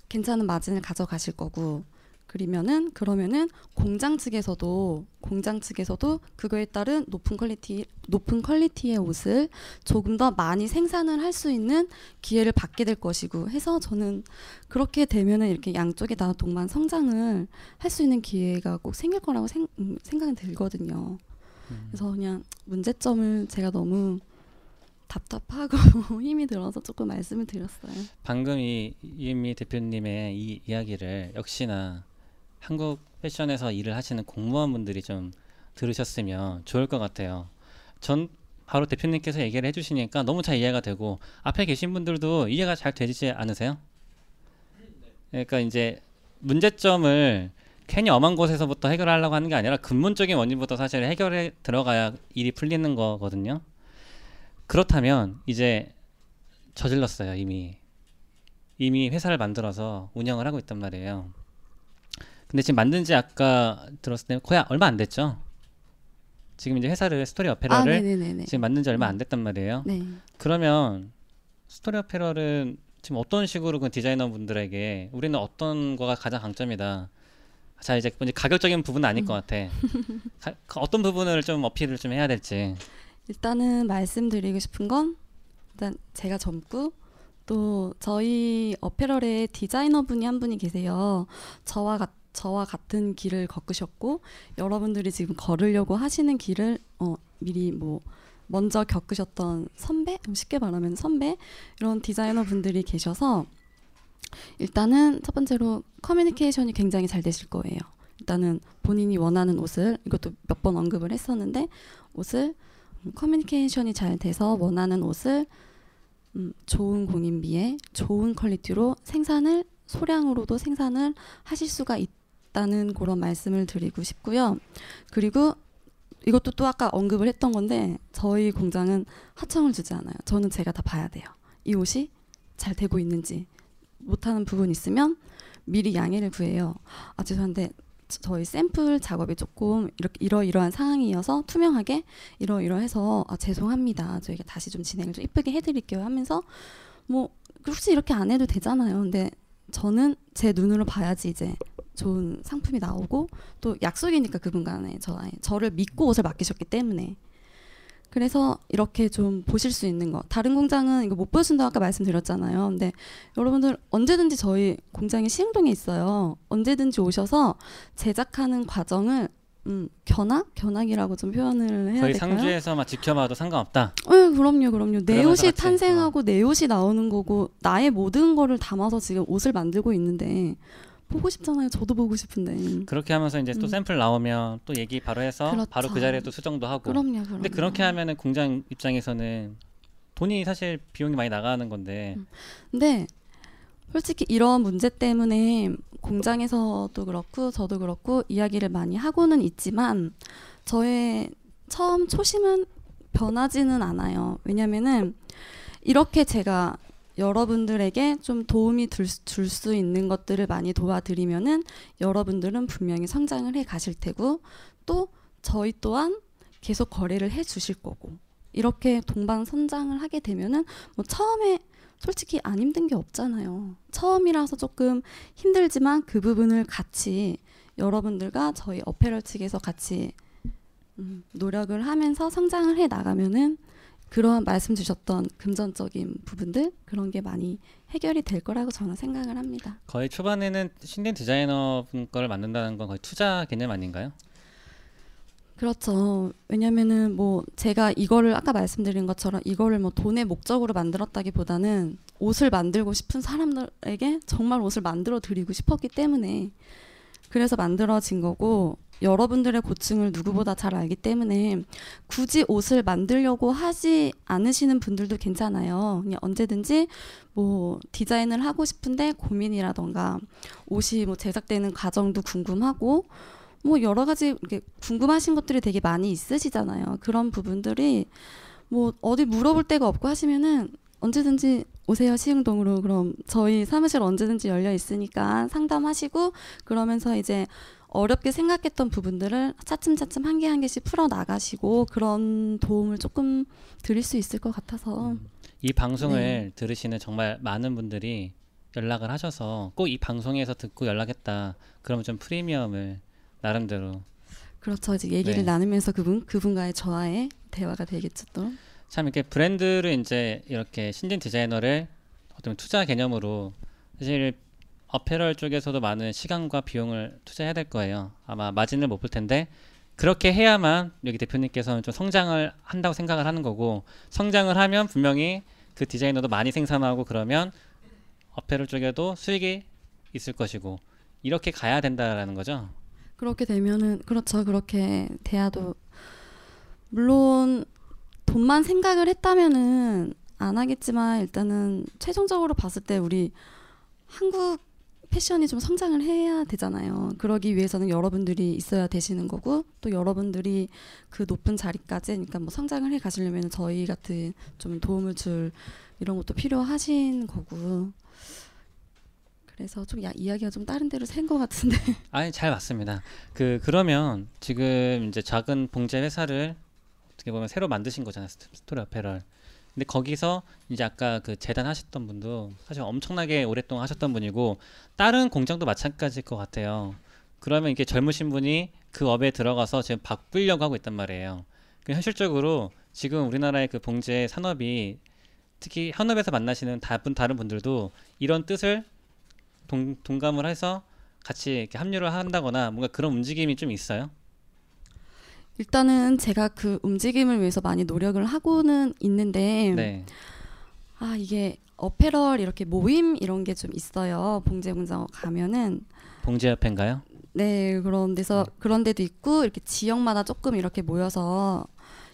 괜찮은 마진을 가져가실 거고 그러면은 그러면은 공장 측에서도 공장 측에서도 그거에 따른 높은 quality 높은 quality의 옷을 조금 더 많이 생산을 할 수 있는 기회를 받게 될 것이고 해서 저는 그렇게 되면은 이렇게 양쪽에 다 동반 성장을 할 수 있는 기회가 꼭 생길 거라고 생, 음, 생각이 들거든요. 그래서 그냥 문제점을 제가 너무 답답하고 힘이 들어서 조금 말씀을 드렸어요. 방금 이 이은미 대표님의 이 이야기를 역시나 한국 패션에서 일을 하시는 공무원분들이 좀 들으셨으면 좋을 것 같아요. 전 바로 대표님께서 얘기를 해주시니까 너무 잘 이해가 되고 앞에 계신 분들도 이해가 잘 되지 않으세요? 그러니까 이제 문제점을 괜히 엄한 곳에서부터 해결하려고 하는 게 아니라 근본적인 원인부터 사실 해결해 들어가야 일이 풀리는 거거든요. 그렇다면 이제 저질렀어요 이미 이미 회사를 만들어서 운영을 하고 있단 말이에요. 근데 지금 만든 지 아까 들었을 때 거의 얼마 안 됐죠. 지금 이제 회사를 스토리 아, 어패럴을 네네네네. 지금 만든 지 얼마 안 됐단 말이에요. 네. 그러면 스토리 어패럴은 지금 어떤 식으로 그 디자이너 분들에게 우리는 어떤 거가 가장 강점이다. 자 이제 이제 가격적인 부분은 아닐 것 같아. 가- 그 어떤 부분을 좀 어필을 좀 해야 될지. 일단은 말씀드리고 싶은 건 일단 제가 젊고 또 저희 어패럴에 디자이너 분이 한 분이 계세요. 저와 같 저와 같은 길을 겪으셨고 여러분들이 지금 걸으려고 하시는 길을 어, 미리 뭐 먼저 겪으셨던 선배 쉽게 말하면 선배 이런 디자이너 분들이 계셔서 일단은 첫 번째로 커뮤니케이션이 굉장히 잘 되실 거예요. 일단은 본인이 원하는 옷을 이것도 몇 번 언급을 했었는데 옷을 음, 커뮤니케이션이 잘 돼서 원하는 옷을 음, 좋은 공임비에 좋은 quality로 생산을 소량으로도 생산을 하실 수가 있다는 그런 말씀을 드리고 싶고요. 그리고 이것도 또 아까 언급을 했던 건데 저희 공장은 하청을 주지 않아요. 저는 제가 다 봐야 돼요. 이 옷이 잘 되고 있는지 못하는 부분 있으면 미리 양해를 구해요. 아 죄송한데 저- 저희 샘플 작업이 조금 이렇게 이러이러한 상황이어서 투명하게 이러이러해서 아, 죄송합니다. 저희가 다시 좀 진행을 좀 이쁘게 해드릴게요 하면서 뭐 혹시 이렇게 안 해도 되잖아요. 근데 저는 제 눈으로 봐야지 이제 좋은 상품이 나오고 또 약속이니까 그분 간에 저 저를 믿고 옷을 맡기셨기 때문에 그래서 이렇게 좀 보실 수 있는 거 다른 공장은 이거 못 보신다고 아까 말씀드렸잖아요. 근데 여러분들 언제든지 저희 공장이 시흥동에 있어요. 언제든지 오셔서 제작하는 과정을 음, 견학? 견학이라고 좀 표현을 해야 거의 될까요? 상주에서만 지켜봐도 상관없다. 네, 그럼요, 그럼요. 내 옷이 같이, 탄생하고 내 옷이 나오는 거고 나의 모든 거를 담아서 지금 옷을 만들고 있는데 보고 싶잖아요. 저도 보고 싶은데. 그렇게 하면서 이제 또 음. 샘플 나오면 또 얘기 바로 해서 그렇죠. 바로 그 자리에 또 수정도 하고. 그럼요, 그럼요. 근데 그렇게 하면은 공장 입장에서는 돈이 사실 비용이 많이 나가는 건데 음. 근데 솔직히 이런 문제 때문에 공장에서도 그렇고 저도 그렇고 이야기를 많이 하고는 있지만 저의 처음 초심은 변하지는 않아요. 왜냐면은 이렇게 제가 여러분들에게 좀 도움이 줄 수 있는 것들을 많이 도와드리면은 여러분들은 분명히 성장을 해 가실 테고 또 저희 또한 계속 거래를 해 주실 거고 이렇게 동반 선장을 하게 되면은 뭐 처음에 솔직히 안 힘든 게 없잖아요. 처음이라서 조금 힘들지만 그 부분을 같이 여러분들과 저희 어페럴 측에서 같이 음, 노력을 하면서 성장을 해 나가면은 그러한 말씀 주셨던 금전적인 부분들 그런 게 많이 해결이 될 거라고 저는 생각을 합니다. 거의 초반에는 신인 디자이너 분 거를 만든다는 건 거의 투자 개념 아닌가요? 그렇죠. 왜냐면은 뭐 제가 이거를 아까 말씀드린 것처럼 이거를 뭐 돈의 목적으로 만들었다기보다는 옷을 만들고 싶은 사람들에게 정말 옷을 만들어 드리고 싶었기 때문에 그래서 만들어진 거고 여러분들의 고충을 누구보다 잘 알기 때문에 굳이 옷을 만들려고 하지 않으시는 분들도 괜찮아요. 그냥 언제든지 뭐 디자인을 하고 싶은데 고민이라던가 옷이 뭐 제작되는 과정도 궁금하고 뭐 여러 가지 궁금하신 것들이 되게 많이 있으시잖아요. 그런 부분들이 뭐 어디 물어볼 데가 없고 하시면은 언제든지 오세요 시흥동으로 그럼 저희 사무실 언제든지 열려 있으니까 상담하시고 그러면서 이제 어렵게 생각했던 부분들을 차츰차츰 한 개 한 개씩 풀어 나가시고 그런 도움을 조금 드릴 수 있을 것 같아서 이 방송을 네. 들으시는 정말 많은 분들이 연락을 하셔서 꼭 이 방송에서 듣고 연락했다. 그러면 좀 프리미엄을 나름대로 그렇죠 이제 얘기를 네. 나누면서 그분 그분과의 저와의 대화가 되겠죠 또 참 이렇게 브랜드를 이제 이렇게 신진 디자이너를 어떤 투자 개념으로 사실 어페럴 쪽에서도 많은 시간과 비용을 투자해야 될 거예요. 아마 마진을 못 볼 텐데 그렇게 해야만 여기 대표님께서는 좀 성장을 한다고 생각을 하는 거고 성장을 하면 분명히 그 디자이너도 많이 생산하고 그러면 어페럴 쪽에도 수익이 있을 것이고 이렇게 가야 된다라는 거죠. 그렇게 되면은 그렇죠 그렇게 돼야도 물론 돈만 생각을 했다면은 안 하겠지만 일단은 최종적으로 봤을 때 우리 한국 패션이 좀 성장을 해야 되잖아요. 그러기 위해서는 여러분들이 있어야 되시는 거고 또 여러분들이 그 높은 자리까지 그러니까 뭐 성장을 해 가시려면 저희 같은 좀 도움을 줄 이런 것도 필요하신 거고 그래서 좀 야, 이야기가 좀 다른 데로 샌 것 같은데 아니 잘 맞습니다. 그 그러면 지금 이제 작은 봉제 회사를 어떻게 보면 새로 만드신 거잖아요. 스토- 스토리 어패럴. 근데 거기서 이제 아까 그 재단 하셨던 분도 사실 엄청나게 오랫동안 하셨던 분이고 다른 공장도 마찬가지일 것 같아요. 그러면 이게 젊으신 분이 그 업에 들어가서 지금 바꾸려고 하고 있단 말이에요. 그 현실적으로 지금 우리나라의 그 봉제 산업이 특히 현업에서 만나시는 다른 다른 분들도 이런 뜻을 동, 동감을 해서 같이 이렇게 합류를 한다거나 뭔가 그런 움직임이 좀 있어요. 일단은 제가 그 움직임을 위해서 많이 노력을 하고는 있는데 네. 아 이게 어페럴 이렇게 모임 이런 게 좀 있어요. 봉제 공장 가면은. 봉제 협회인가요? 네 그런 데서 그런 데도 있고 이렇게 지역마다 조금 이렇게 모여서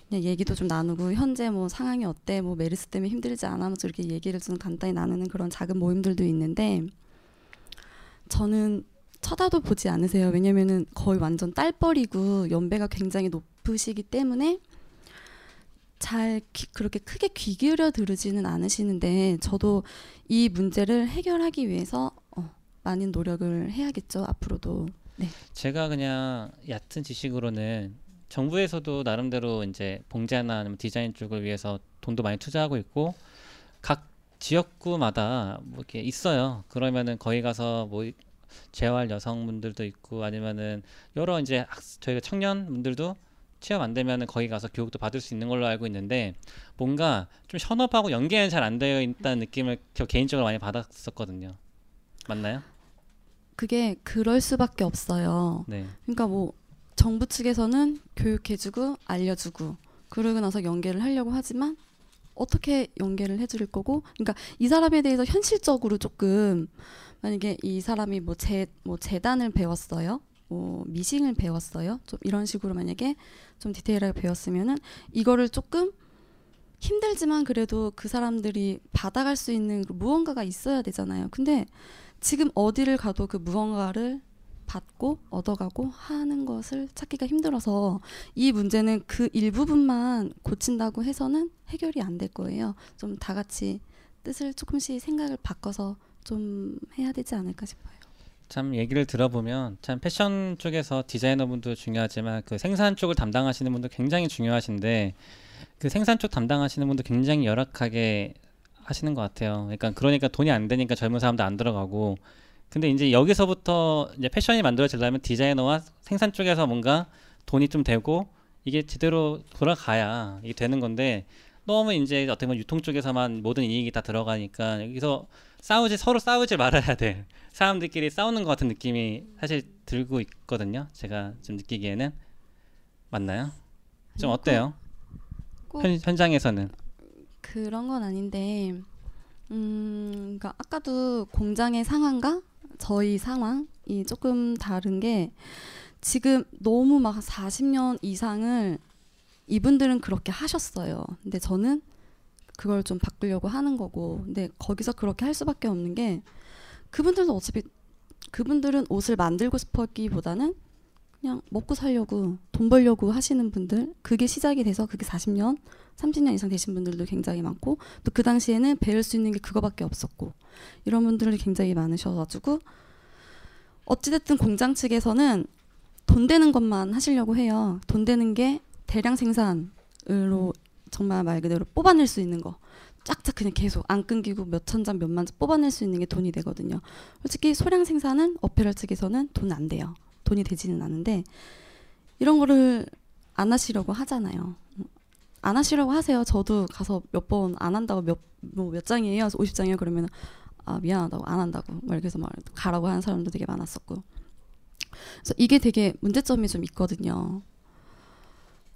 그냥 얘기도 좀 나누고 현재 뭐 상황이 어때? 뭐 메르스 때문에 힘들지 않아면서 이렇게 얘기를 좀 간단히 나누는 그런 작은 모임들도 있는데 저는 쳐다도 보지 않으세요. 왜냐면은 거의 완전 딸뻘이고 연배가 굉장히 높으시기 때문에 잘 귀- 그렇게 크게 귀 기울여 들으지는 않으시는데 저도 이 문제를 해결하기 위해서 어, 많은 노력을 해야겠죠 앞으로도. 제가 그냥 얕은 지식으로는 정부에서도 나름대로 이제 봉제나 아니면 디자인 쪽을 위해서 돈도 많이 투자하고 있고 각 지역구마다 뭐 이렇게 있어요. 그러면은 거기 가서 뭐 재활 여성분들도 있고 아니면은 여러 이제 학, 저희가 청년분들도 취업 안 되면은 거기 가서 교육도 받을 수 있는 걸로 알고 있는데 뭔가 좀 현업하고 연계는 잘 안 되어 있다는 느낌을 저 개인적으로 많이 받았었거든요. 맞나요? 그게 그럴 수밖에 없어요. 네. 그러니까 뭐 정부 측에서는 교육해주고 알려주고 그러고 나서 연계를 하려고 하지만 어떻게 연계를 해줄 거고 그러니까 이 사람에 대해서 현실적으로 조금 만약에 이 사람이 뭐 재 뭐 재단을 배웠어요? 뭐 미싱을 배웠어요? 좀 이런 식으로 만약에 좀 디테일하게 배웠으면은 이거를 조금 힘들지만 그래도 그 사람들이 받아갈 수 있는 그 무언가가 있어야 되잖아요. 근데 지금 어디를 가도 그 무언가를 받고 얻어가고 하는 것을 찾기가 힘들어서 이 문제는 그 일부분만 고친다고 해서는 해결이 안 될 거예요. 좀 다 같이 뜻을 조금씩 생각을 바꿔서 좀 해야 되지 않을까 싶어요. 참 얘기를 들어보면 참 패션 쪽에서 디자이너분도 중요하지만 그 생산 쪽을 담당하시는 분도 굉장히 중요하신데 그 생산 쪽 담당하시는 분도 굉장히 열악하게 하시는 것 같아요. 그러니까 그러니까 돈이 안 되니까 젊은 사람도 안 들어가고 근데 이제 여기서부터 이제 패션이 만들어지려면 디자이너와 생산 쪽에서 뭔가 돈이 좀 되고 이게 제대로 돌아가야 이게 되는 건데 너무 이제 어떻게 보면 유통 쪽에서만 모든 이익이 다 들어가니까 여기서 싸우지 서로 싸우지 말아야 돼 사람들끼리 싸우는 것 같은 느낌이 사실 들고 있거든요 제가 좀 느끼기에는 맞나요? 좀 아니, 어때요? 꼭 현, 현장에서는 그런 건 아닌데, 음, 그러니까 아까도 공장의 상황과 저희 상황이 조금 다른 게 지금 너무 막 40년 이상을 이분들은 그렇게 하셨어요. 근데 저는 그걸 좀 바꾸려고 하는 거고, 근데 거기서 그렇게 할 수밖에 없는 게 그분들도 어차피 그분들은 옷을 만들고 싶었기보다는 그냥 먹고 살려고 돈 벌려고 하시는 분들 그게 시작이 돼서 그게 40년 30년 이상 되신 분들도 굉장히 많고 또 그 당시에는 배울 수 있는 게 그거밖에 없었고 이런 분들이 굉장히 많으셔가지고 어찌됐든 공장 측에서는 돈 되는 것만 하시려고 해요. 돈 되는 게 대량 생산으로 정말 말 그대로 뽑아낼 수 있는 거 쫙쫙 그냥 계속 안 끊기고 몇 천 장 몇만 장 뽑아낼 수 있는 게 돈이 되거든요. 솔직히 소량 생산은 어페럴 측에서는 돈 안 돼요. 돈이 되지는 않는데 이런 거를 안 하시려고 하잖아요. 안 하시려고 하세요. 저도 가서 몇 번 안 한다고 몇 뭐 몇 장이에요? 50장이요? 그러면 아 미안하다고 안 한다고 막 이렇게 해서 막 가라고 하는 사람도 되게 많았었고. 그래서 이게 되게 문제점이 좀 있거든요.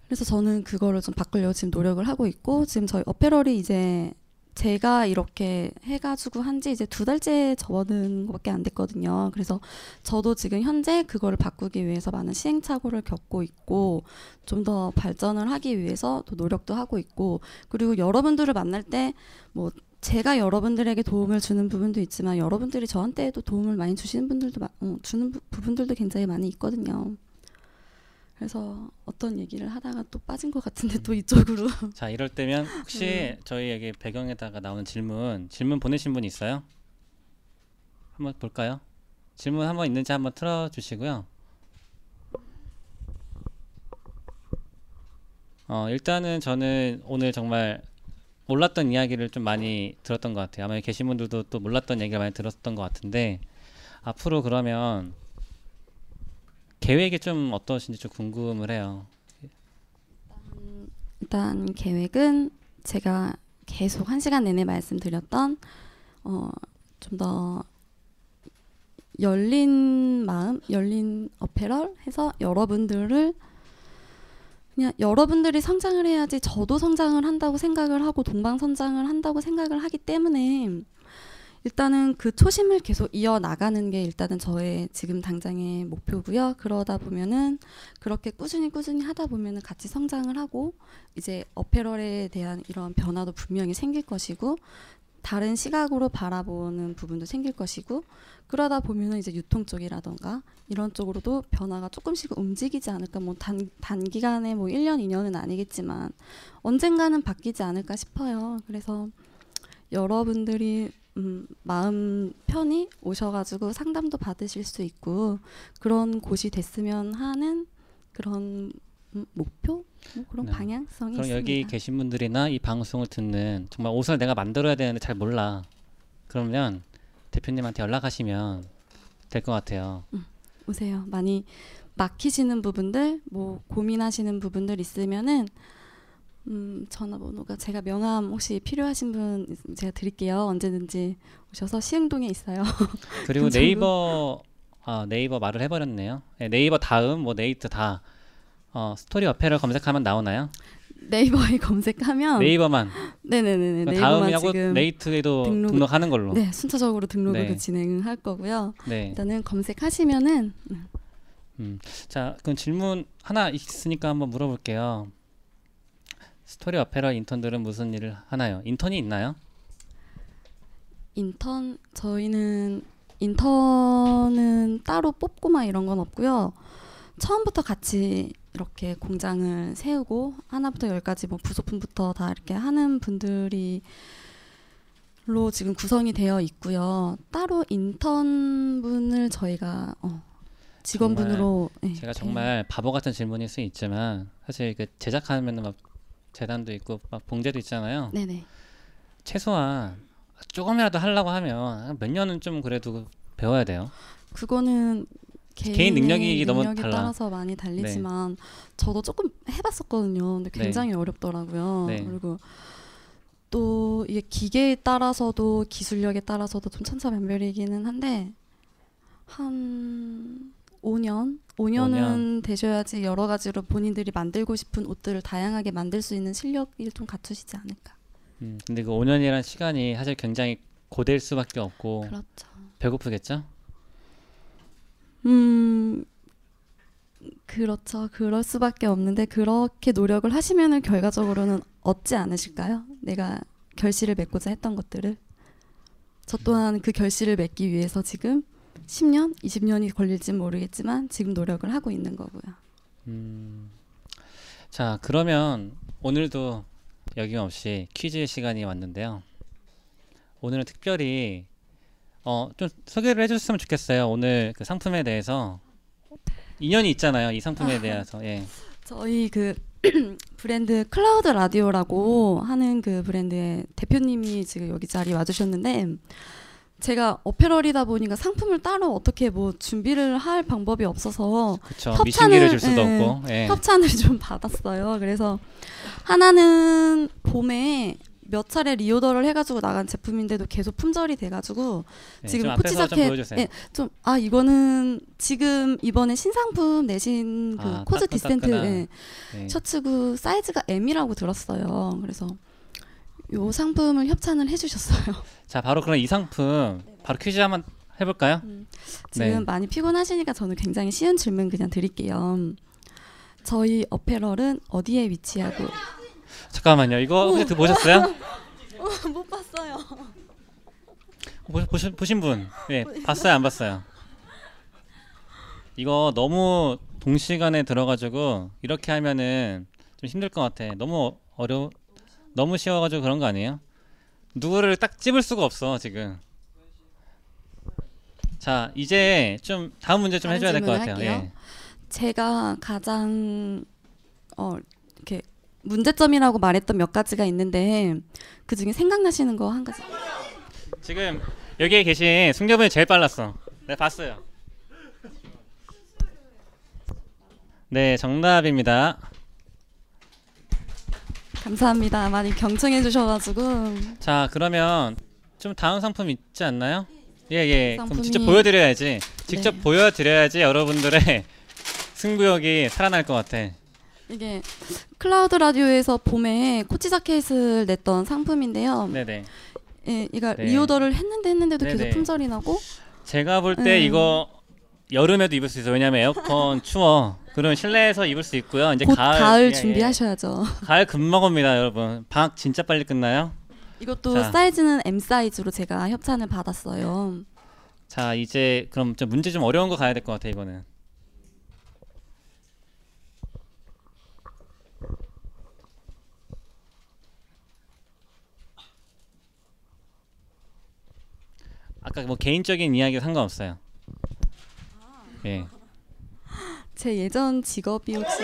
그래서 저는 그거를 좀 바꾸려고 지금 노력을 하고 있고 지금 저희 어페럴이 이제 제가 이렇게 해가지고 한 지 이제 두 달째 접어든 것밖에 안 됐거든요. 그래서 저도 지금 현재 그거를 바꾸기 위해서 많은 시행착오를 겪고 있고 좀 더 발전을 하기 위해서 또 노력도 하고 있고 그리고 여러분들을 만날 때뭐 제가 여러분들에게 도움을 주는 부분도 있지만 여러분들이 저한테도 도움을 많이 주시는 분들도 마- 어, 주는 부- 부분들도 굉장히 많이 있거든요. 그래서 어떤 얘기를 하다가 또 빠진 것 같은데 또 이쪽으로 자 이럴 때면 혹시 네. 저희 여기 배경에다가 나오는 질문 질문 보내신 분 있어요? 한번 볼까요? 질문 한번 있는지 한번 틀어주시고요. 어 일단은 저는 오늘 정말 몰랐던 이야기를 좀 많이 들었던 것 같아요. 아마 계신 분들도 또 몰랐던 얘기를 많이 들었던 것 같은데 앞으로 그러면 계획이 좀 어떠신지 좀 궁금을 해요. 일단 계획은 제가 계속 한 시간 내내 말씀드렸던 어, 좀 더 열린 마음, 열린 어페럴 해서 여러분들을 그냥 여러분들이 성장을 해야지 저도 성장을 한다고 생각을 하고 동방선장을 한다고 생각을 하기 때문에 일단은 그 초심을 계속 이어 나가는 게 일단은 저의 지금 당장의 목표고요. 그러다 보면은 그렇게 꾸준히 꾸준히 하다 보면은 같이 성장을 하고 이제 어페럴에 대한 이런 변화도 분명히 생길 것이고 다른 시각으로 바라보는 부분도 생길 것이고 그러다 보면은 이제 유통 쪽이라던가 이런 쪽으로도 변화가 조금씩 움직이지 않을까 뭐 단, 단기간에 뭐 1년 2년은 아니겠지만 언젠가는 바뀌지 않을까 싶어요. 그래서 여러분들이 음, 마음 편히 오셔가지고 상담도 받으실 수 있고 그런 곳이 됐으면 하는 그런 음, 목표 뭐 그런 네. 방향성이 그럼 있습니다. 여기 계신 분들이나 이 방송을 듣는 정말 옷을 내가 만들어야 되는데 잘 몰라. 그러면 대표님한테 연락하시면 될 것 같아요. 오세요. 많이 막히시는 부분들, 뭐 고민하시는 부분들 있으면은 음, 전화번호가 제가 명함 혹시 필요하신 분 제가 드릴게요. 언제든지 오셔서 시흥동에 있어요. 그리고 괜찮아요? 네이버 아 네이버 말을 해버렸네요. 네, 네이버 다음 뭐 네이트 다 어, 스토리 어패럴 검색하면 나오나요? 네이버에 검색하면 네이버만. 네네네 지금 네이트에도 등록- 등록 하는 걸로. 네 순차적으로 등록을 네. 진행할 거고요. 네. 일단은 검색하시면은 음. 자, 그럼 질문 하나 있으니까 한번 물어볼게요. 스토리 어패럴 인턴들은 무슨 일을 하나요? 인턴이 있나요? 인턴 저희는 인턴은 따로 뽑고 막 이런 건 없고요. 처음부터 같이 이렇게 공장을 세우고 하나부터 열까지 뭐 부속품부터 다 이렇게 하는 분들이 로 지금 구성이 되어 있고요. 따로 인턴분을 저희가 어, 직원분으로 네, 제가 네. 정말 바보 같은 질문일 수 있지만 사실 그 제작하면은 막 재단도 있고 막 봉제도 있잖아요. 네네 최소한 조금이라도 하려고 하면 몇 년은 좀 그래도 배워야 돼요. 그거는 개인 능력이 너무 능력에 달라. 따라서 많이 달리지만 저도 조금 해봤었거든요. 근데 네. 굉장히 어렵더라고요. 네. 그리고 또 이게 기계에 따라서도 기술력에 따라서도 좀 천차만별이기는 한데 한 5년, 5년은 되셔야지 여러 가지로 본인들이 만들고 싶은 옷들을 다양하게 만들 수 있는 실력을 좀 갖추시지 않을까. 음, 근데 그 5년이란 시간이 사실 굉장히 고될 수밖에 없고 그렇죠. 배고프겠죠? 음 그렇죠. 그럴 수밖에 없는데 그렇게 노력을 하시면은 결과적으로는 얻지 않으실까요? 내가 결실을 맺고자 했던 것들을 저 또한 그 결실을 맺기 위해서 지금 10년, 20년이 걸릴지 모르겠지만 지금 노력을 하고 있는 거고요. 음. 자, 그러면 오늘도 여김없이 퀴즈 시간이 왔는데요. 오늘은 특별히 어, 좀 소개를 해줬으면 좋겠어요. 오늘 그 상품에 대해서 인연이 있잖아요. 이 상품에 대해서. 예. 저희 그 브랜드 클라우드 라디오라고 하는 그 브랜드의 대표님이 지금 여기 자리 와주셨는데 제가 어페럴이다 보니까 상품을 따로 어떻게 뭐 준비를 할 방법이 없어서 그쵸. 협찬을- 줄 수도 예. 없고. 예. 협찬을 좀 받았어요. 그래서 하나는 봄에 몇 차례 reorder를 해가지고 나간 제품인데도 계속 품절이 돼가지고 예, 지금 코치 자켓-. 예, 좀아 이거는 지금 이번에 신상품 내신 그 아, 코즈 디센트. 예, 예. 셔츠구 사이즈가 M이라고 들었어요. 그래서 요 상품을 협찬을 해주셨어요. 자, 바로 그럼 이 상품 바로 퀴즈 한번 해볼까요? 지금 네. 많이 피곤하시니까 저는 굉장히 쉬운 질문 그냥 드릴게요. 저희 어페럴은 어디에 위치하고? 잠깐만요. 이거 혹시 드- 보셨어요? 못 봤어요. 보, 보신, 보신 분? 예, 봤어요, 안 봤어요? 이거 너무 동시간에 들어가지고 이렇게 하면은 좀 힘들 것 같아. 너무 어려, 너무 쉬워가지고 그런 거 아니에요? 누구를 딱 찝을 수가 없어 지금. 자, 이제 좀 다음 문제 좀 해줘야 될 것 같아요. 예. 제가 가장 어 이렇게 문제점이라고 말했던 몇 가지가 있는데 그 중에 생각나시는 거 한 가지. 지금 여기에 계신 승려분이 제일 빨랐어. 네, 봤어요. 네, 정답입니다. 감사합니다. 많이 경청해 주셔가지고 자 그러면 좀 다음 상품 있지 않나요? 예예. 그럼 상품이- 직접 보여드려야지. 직접 네. 보여드려야지 여러분들의 승부욕이 살아날 것 같아. 이게 클라우드 라디오에서 봄에 코치 자켓을 냈던 상품인데요. 네네. 예, 이가 네. reorder를 했는데 했는데도 네네. 계속 품절이 나고 제가 볼때 음. 이거 여름에도 입을 수 있어요. 왜냐면 에어컨 추워. 그럼 실내에서 입을 수 있고요. 이제 곧 가을 가을, 예, 예. 준비하셔야죠. 가을 금방 옵니다, 여러분. 방학 진짜 빨리 끝나요. 이것도 자. 사이즈는 M 사이즈로 제가 협찬을 받았어요. 자 이제 그럼 좀 문제 좀 어려운 거 가야 될 것 같아 이거는. 아까 뭐 개인적인 이야기 상관없어요. 예. 제 예전 직업이 혹시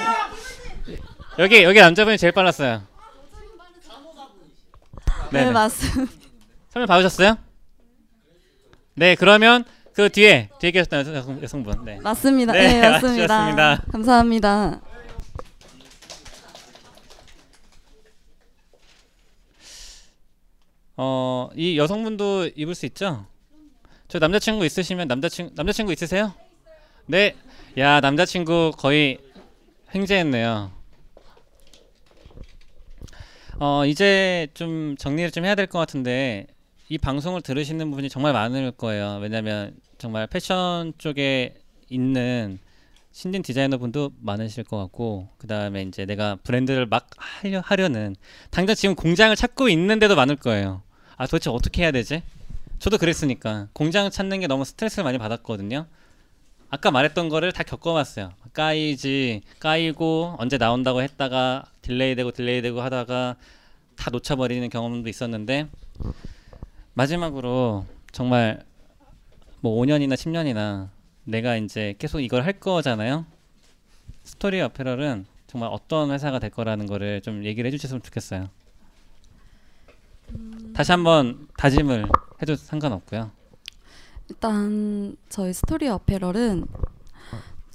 여기 여기 남자분이 제일 빨랐어요. 네, 네. 맞습니다. 설명 받으셨어요? 네 그러면 그 뒤에 뒤에 계셨던 여성, 여성분. 네. 맞습니다. 네, 네, 맞습니다. 감사합니다. 어, 이 여성분도 입을 수 있죠? 저 남자친구 있으시면 남자친구 남자친구 있으세요? 네. 야, 남자친구 거의 횡재했네요. 어 이제 좀 정리를 좀 해야 될 것 같은데 이 방송을 들으시는 분이 정말 많을 거예요. 왜냐하면 정말 패션 쪽에 있는 신진 디자이너 분도 많으실 것 같고 그 다음에 이제 내가 브랜드를 막 하려, 하려는 당장 지금 공장을 찾고 있는데도 많을 거예요. 아 도대체 어떻게 해야 되지? 저도 그랬으니까 공장 찾는 게 너무 스트레스를 많이 받았거든요. 아까 말했던 거를 다 겪어봤어요. 까이지 까이고 언제 나온다고 했다가 delay되고 delay되고 하다가 다 놓쳐버리는 경험도 있었는데 마지막으로 정말 뭐 5년이나 10년이나 내가 이제 계속 이걸 할 거잖아요. 스토리 어패럴은 정말 어떤 회사가 될 거라는 거를 좀 얘기를 해주셨으면 좋겠어요. 다시 한번 다짐을 해도 상관없고요. 일단 저희 스토리 어페럴은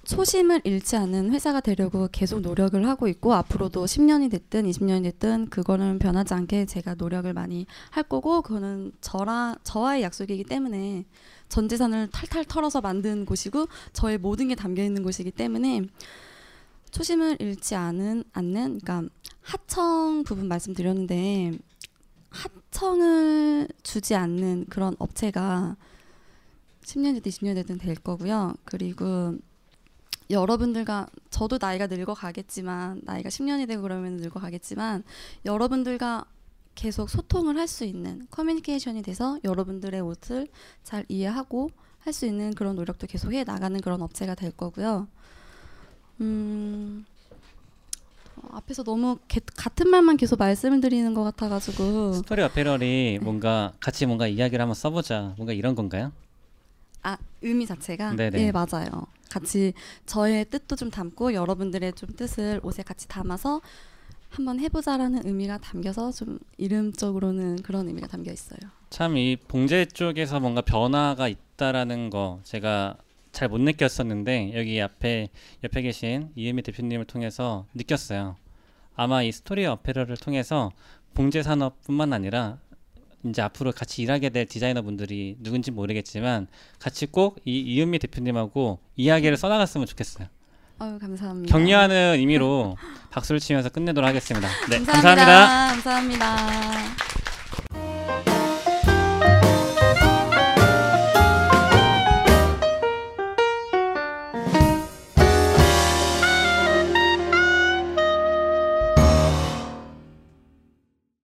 초심을 잃지 않는 회사가 되려고 계속 노력을 하고 있고 앞으로도 10년이 됐든 20년이 됐든 그거는 변하지 않게 제가 노력을 많이 할 거고 그거는 저라 저와의 약속이기 때문에 전 재산을 탈탈 털어서 만든 곳이고 저의 모든 게 담겨 있는 곳이기 때문에 초심을 잃지 않은 않는 그러니까 하청 부분 말씀드렸는데 하청을 주지 않는 그런 업체가 10년 됐든 20년 됐든 될 거고요. 그리고 여러분들과 저도 나이가 늙어 가겠지만 나이가 10년이 되고 그러면 늙어 가겠지만 여러분들과 계속 소통을 할 수 있는 커뮤니케이션이 돼서 여러분들의 옷을 잘 이해하고 할 수 있는 그런 노력도 계속 해 나가는 그런 업체가 될 거고요. 음. 어, 앞에서 너무 개- 같은 말만 계속 말씀을 드리는 것 같아가지고 스토리 어페럴이 뭔가 같이 뭔가 이야기를 한번 써보자 뭔가 이런 건가요? 아 의미 자체가 네네. 예 맞아요. 같이 저의 뜻도 좀 담고 여러분들의 좀 뜻을 옷에 같이 담아서 한번 해보자라는 의미가 담겨서 좀 이름적으로는 그런 의미가 담겨 있어요. 참 이 봉제 쪽에서 뭔가 변화가 있다라는 거 제가 잘 못 느꼈었는데 여기 앞에 옆에 계신 이은미 대표님을 통해서 느꼈어요. 아마 이 스토리 어페럴을 통해서 봉제 산업뿐만 아니라 이제 앞으로 같이 일하게 될 디자이너 분들이 누군지 모르겠지만 같이 꼭 이 이은미 대표님하고 이야기를 써나갔으면 좋겠어요. 아유 감사합니다. 격려하는 의미로 박수를 치면서 끝내도록 하겠습니다. 네, 감사합니다. 감사합니다. 감사합니다.